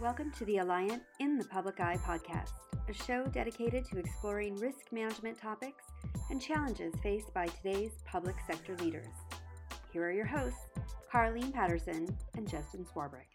Welcome to the Alliant in the Public Eye podcast, a show dedicated to exploring risk management topics and challenges faced by today's public sector leaders. Here are your hosts, Carleen Patterson and Justin Swarbrick.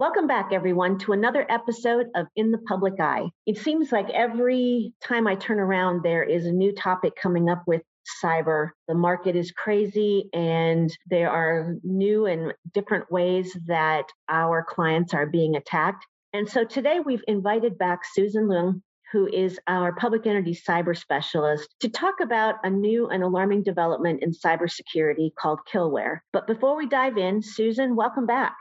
Welcome back, everyone, to another episode of In the Public Eye. It seems like every time I turn around, there is a new topic coming up with cyber. The market is crazy, and there are new and different ways that our clients are being attacked. And so today we've invited back Susan Leung, who is our public entity cyber specialist, to talk about a new and alarming development in cybersecurity called Killware. But before we dive in, Susan, welcome back.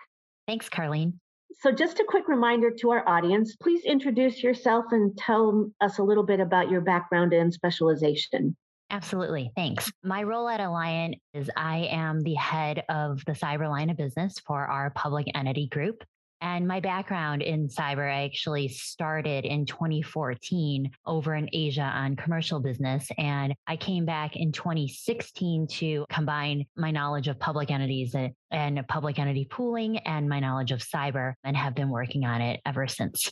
Thanks, Carleen. So, just a quick reminder to our audience please introduce yourself and tell us a little bit about your background and specialization. Absolutely. Thanks. My role at Alliant is I am the head of the cyber line of business for our public entity group. And my background in cyber, I actually started in 2014 over in Asia on commercial business. And I came back in 2016 to combine my knowledge of public entities and, and public entity pooling and my knowledge of cyber and have been working on it ever since.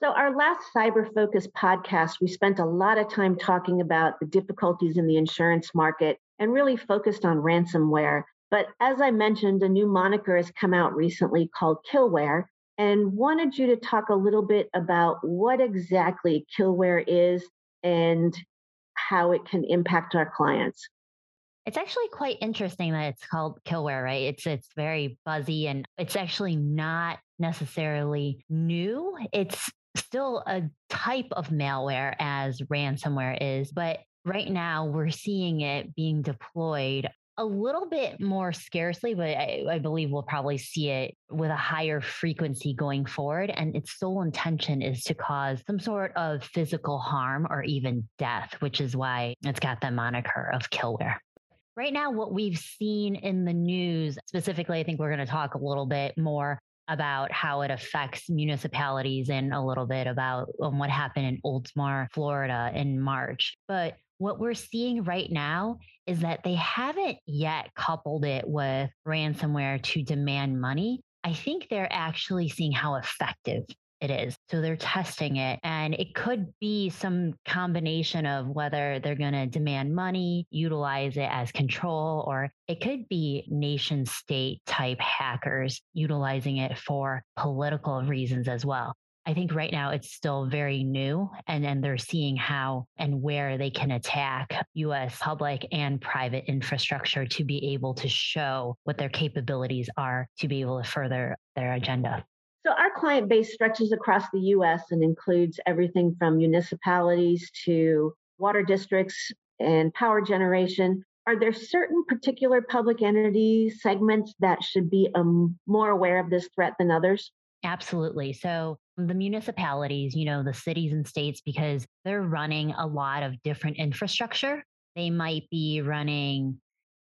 So, our last cyber focused podcast, we spent a lot of time talking about the difficulties in the insurance market and really focused on ransomware. But as I mentioned, a new moniker has come out recently called Killware, and wanted you to talk a little bit about what exactly Killware is and how it can impact our clients. It's actually quite interesting that it's called Killware, right? It's it's very buzzy and it's actually not necessarily new. It's still a type of malware as ransomware is, but right now we're seeing it being deployed a little bit more scarcely, but I, I, believe we'll probably see it with a higher frequency going forward. And its sole intention is to cause some sort of physical harm or even death, which is why it's got the moniker of killware. Right now, what we've seen in the news, specifically, I think we're going to talk a little bit more about how it affects municipalities and a little bit about um, what happened in Oldsmar, Florida in March. But what we're seeing right now is that they haven't yet coupled it with ransomware to demand money. I think they're actually seeing how effective it is. So they're testing it. And it could be some combination of whether they're going to demand money, utilize it as control, or it could be nation state type hackers utilizing it for political reasons as well. I think right now it's still very new and then they're seeing how and where they can attack US public and private infrastructure to be able to show what their capabilities are to be able to further their agenda. So, our client base stretches across the US and includes everything from municipalities to water districts and power generation. Are there certain particular public entity segments that should be um, more aware of this threat than others? Absolutely. So, the municipalities, you know, the cities and states, because they're running a lot of different infrastructure. They might be running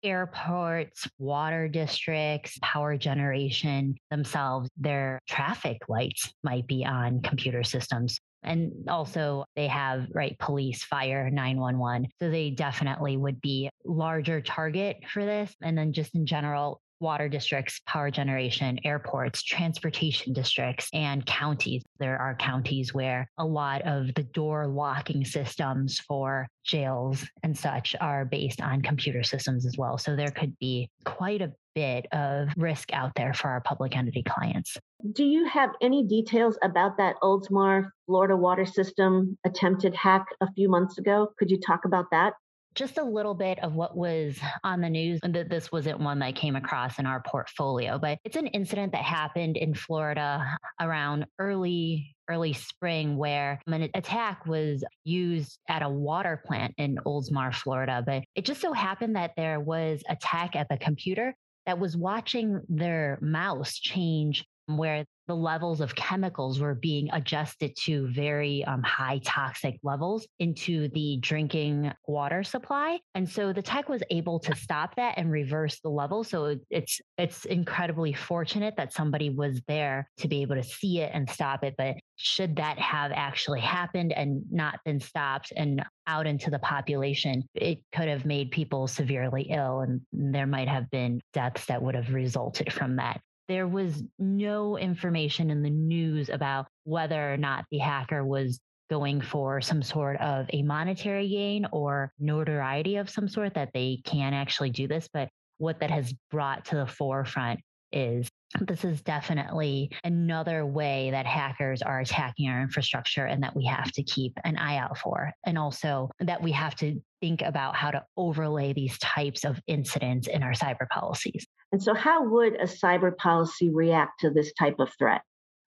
airports, water districts, power generation themselves, their traffic lights might be on computer systems. And also, they have, right, police, fire, 911. So they definitely would be larger target for this. And then just in general, water districts, power generation, airports, transportation districts, and counties. There are counties where a lot of the door locking systems for jails and such are based on computer systems as well. So there could be quite a bit of risk out there for our public entity clients. Do you have any details about that Oldsmar Florida water system attempted hack a few months ago? Could you talk about that? Just a little bit of what was on the news. And that this wasn't one that came across in our portfolio, but it's an incident that happened in Florida around early early spring where an attack was used at a water plant in Oldsmar, Florida. But it just so happened that there was attack at the computer that was watching their mouse change where the levels of chemicals were being adjusted to very um, high toxic levels into the drinking water supply. And so the tech was able to stop that and reverse the level. So it's it's incredibly fortunate that somebody was there to be able to see it and stop it. But should that have actually happened and not been stopped and out into the population, it could have made people severely ill and there might have been deaths that would have resulted from that there was no information in the news about whether or not the hacker was going for some sort of a monetary gain or notoriety of some sort that they can actually do this. But what that has brought to the forefront is this is definitely another way that hackers are attacking our infrastructure and that we have to keep an eye out for. And also that we have to think about how to overlay these types of incidents in our cyber policies. And so, how would a cyber policy react to this type of threat?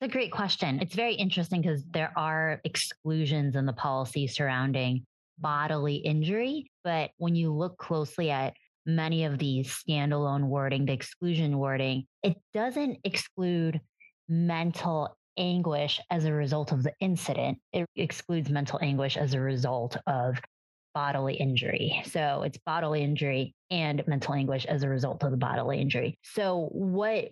It's a great question. It's very interesting because there are exclusions in the policy surrounding bodily injury. But when you look closely at many of these standalone wording, the exclusion wording, it doesn't exclude mental anguish as a result of the incident. It excludes mental anguish as a result of bodily injury. So it's bodily injury and mental anguish as a result of the bodily injury. So what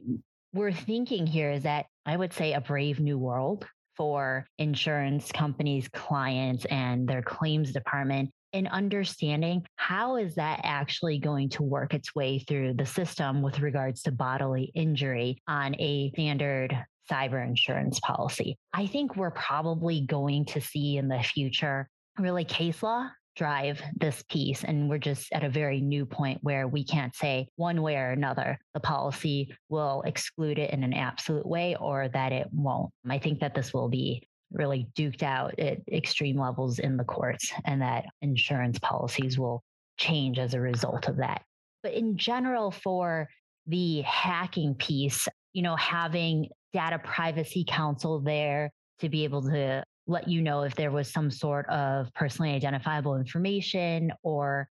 we're thinking here is that I would say a brave new world for insurance companies, clients, and their claims department in understanding how is that actually going to work its way through the system with regards to bodily injury on a standard cyber insurance policy. I think we're probably going to see in the future really case law drive this piece. And we're just at a very new point where we can't say one way or another the policy will exclude it in an absolute way or that it won't. I think that this will be really duked out at extreme levels in the courts and that insurance policies will change as a result of that. But in general, for the hacking piece, you know, having data privacy counsel there to be able to let you know if there was some sort of personally identifiable information or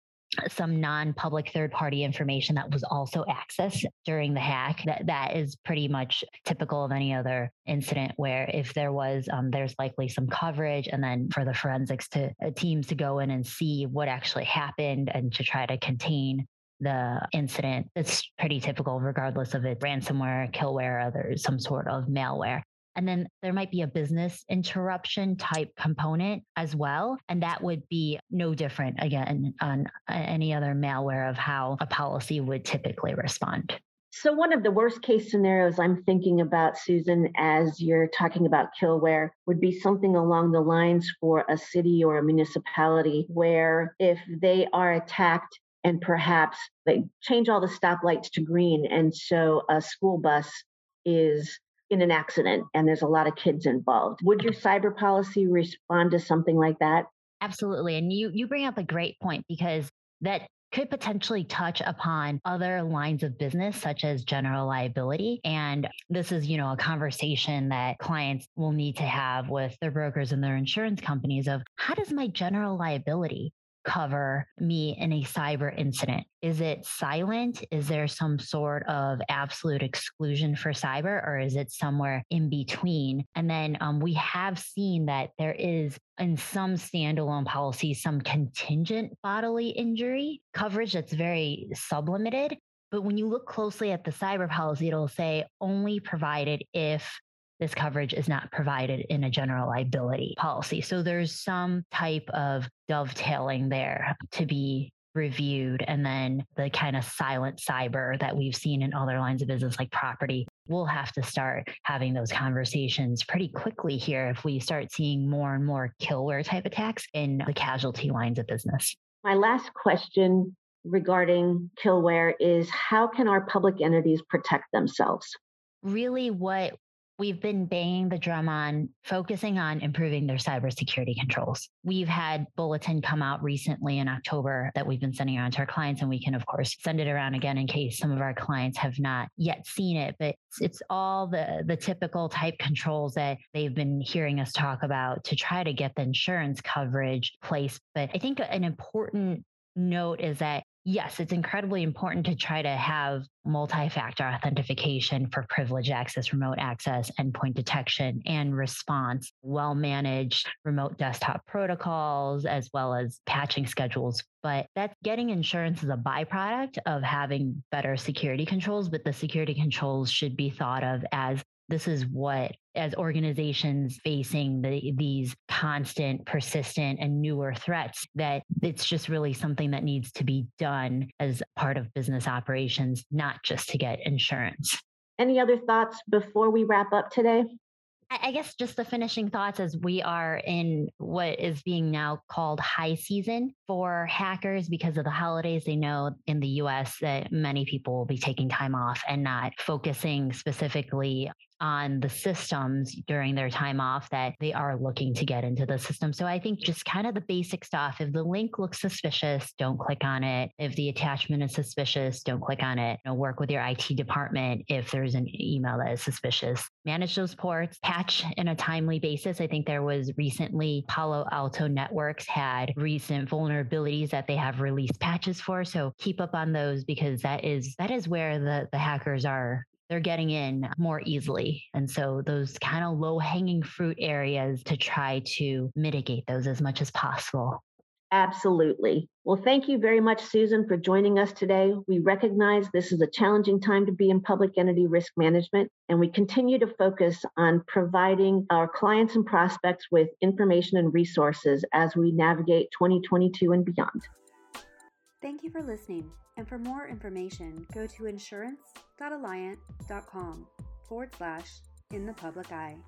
some non-public third-party information that was also accessed during the hack. That that is pretty much typical of any other incident where if there was um, there's likely some coverage and then for the forensics to uh, teams to go in and see what actually happened and to try to contain the incident. It's pretty typical regardless of it ransomware killware or some sort of malware and then there might be a business interruption type component as well. And that would be no different again on uh, any other malware of how a policy would typically respond. So, one of the worst case scenarios I'm thinking about, Susan, as you're talking about killware, would be something along the lines for a city or a municipality where if they are attacked and perhaps they change all the stoplights to green, and so a school bus is in an accident and there's a lot of kids involved. Would your cyber policy respond to something like that? Absolutely. And you you bring up a great point because that could potentially touch upon other lines of business such as general liability and this is you know a conversation that clients will need to have with their brokers and their insurance companies of how does my general liability cover me in a cyber incident? Is it silent? Is there some sort of absolute exclusion for cyber, or is it somewhere in between? And then um, we have seen that there is in some standalone policies some contingent bodily injury coverage that's very sublimited. But when you look closely at the cyber policy, it'll say only provided if this coverage is not provided in a general liability policy. So there's some type of dovetailing there to be reviewed. And then the kind of silent cyber that we've seen in other lines of business like property, we'll have to start having those conversations pretty quickly here if we start seeing more and more killware type attacks in the casualty lines of business. My last question regarding killware is how can our public entities protect themselves? Really, what we've been banging the drum on focusing on improving their cybersecurity controls. We've had bulletin come out recently in October that we've been sending around to our clients, and we can of course send it around again in case some of our clients have not yet seen it. But it's, all the the typical type controls that they've been hearing us talk about to try to get the insurance coverage placed. But I think an important note is that yes, it's incredibly important to try to have multi factor authentication for privileged access, remote access, endpoint detection, and response, well managed remote desktop protocols, as well as patching schedules. But that's getting insurance as a byproduct of having better security controls, but the security controls should be thought of as this is what as organizations facing the, these constant persistent and newer threats that it's just really something that needs to be done as part of business operations not just to get insurance any other thoughts before we wrap up today I guess just the finishing thoughts as we are in what is being now called high season for hackers because of the holidays. They know in the US that many people will be taking time off and not focusing specifically on the systems during their time off that they are looking to get into the system. So I think just kind of the basic stuff. If the link looks suspicious, don't click on it. If the attachment is suspicious, don't click on it. You know, work with your IT department if there's an email that is suspicious. Manage those ports, patch in a timely basis. I think there was recently Palo Alto Networks had recent vulnerabilities that they have released patches for. So keep up on those because that is that is where the, the hackers are they're getting in more easily. And so those kind of low hanging fruit areas to try to mitigate those as much as possible. Absolutely. Well, thank you very much, Susan, for joining us today. We recognize this is a challenging time to be in public entity risk management, and we continue to focus on providing our clients and prospects with information and resources as we navigate 2022 and beyond. Thank you for listening. And for more information, go to insurance.alliant.com forward slash in the public eye.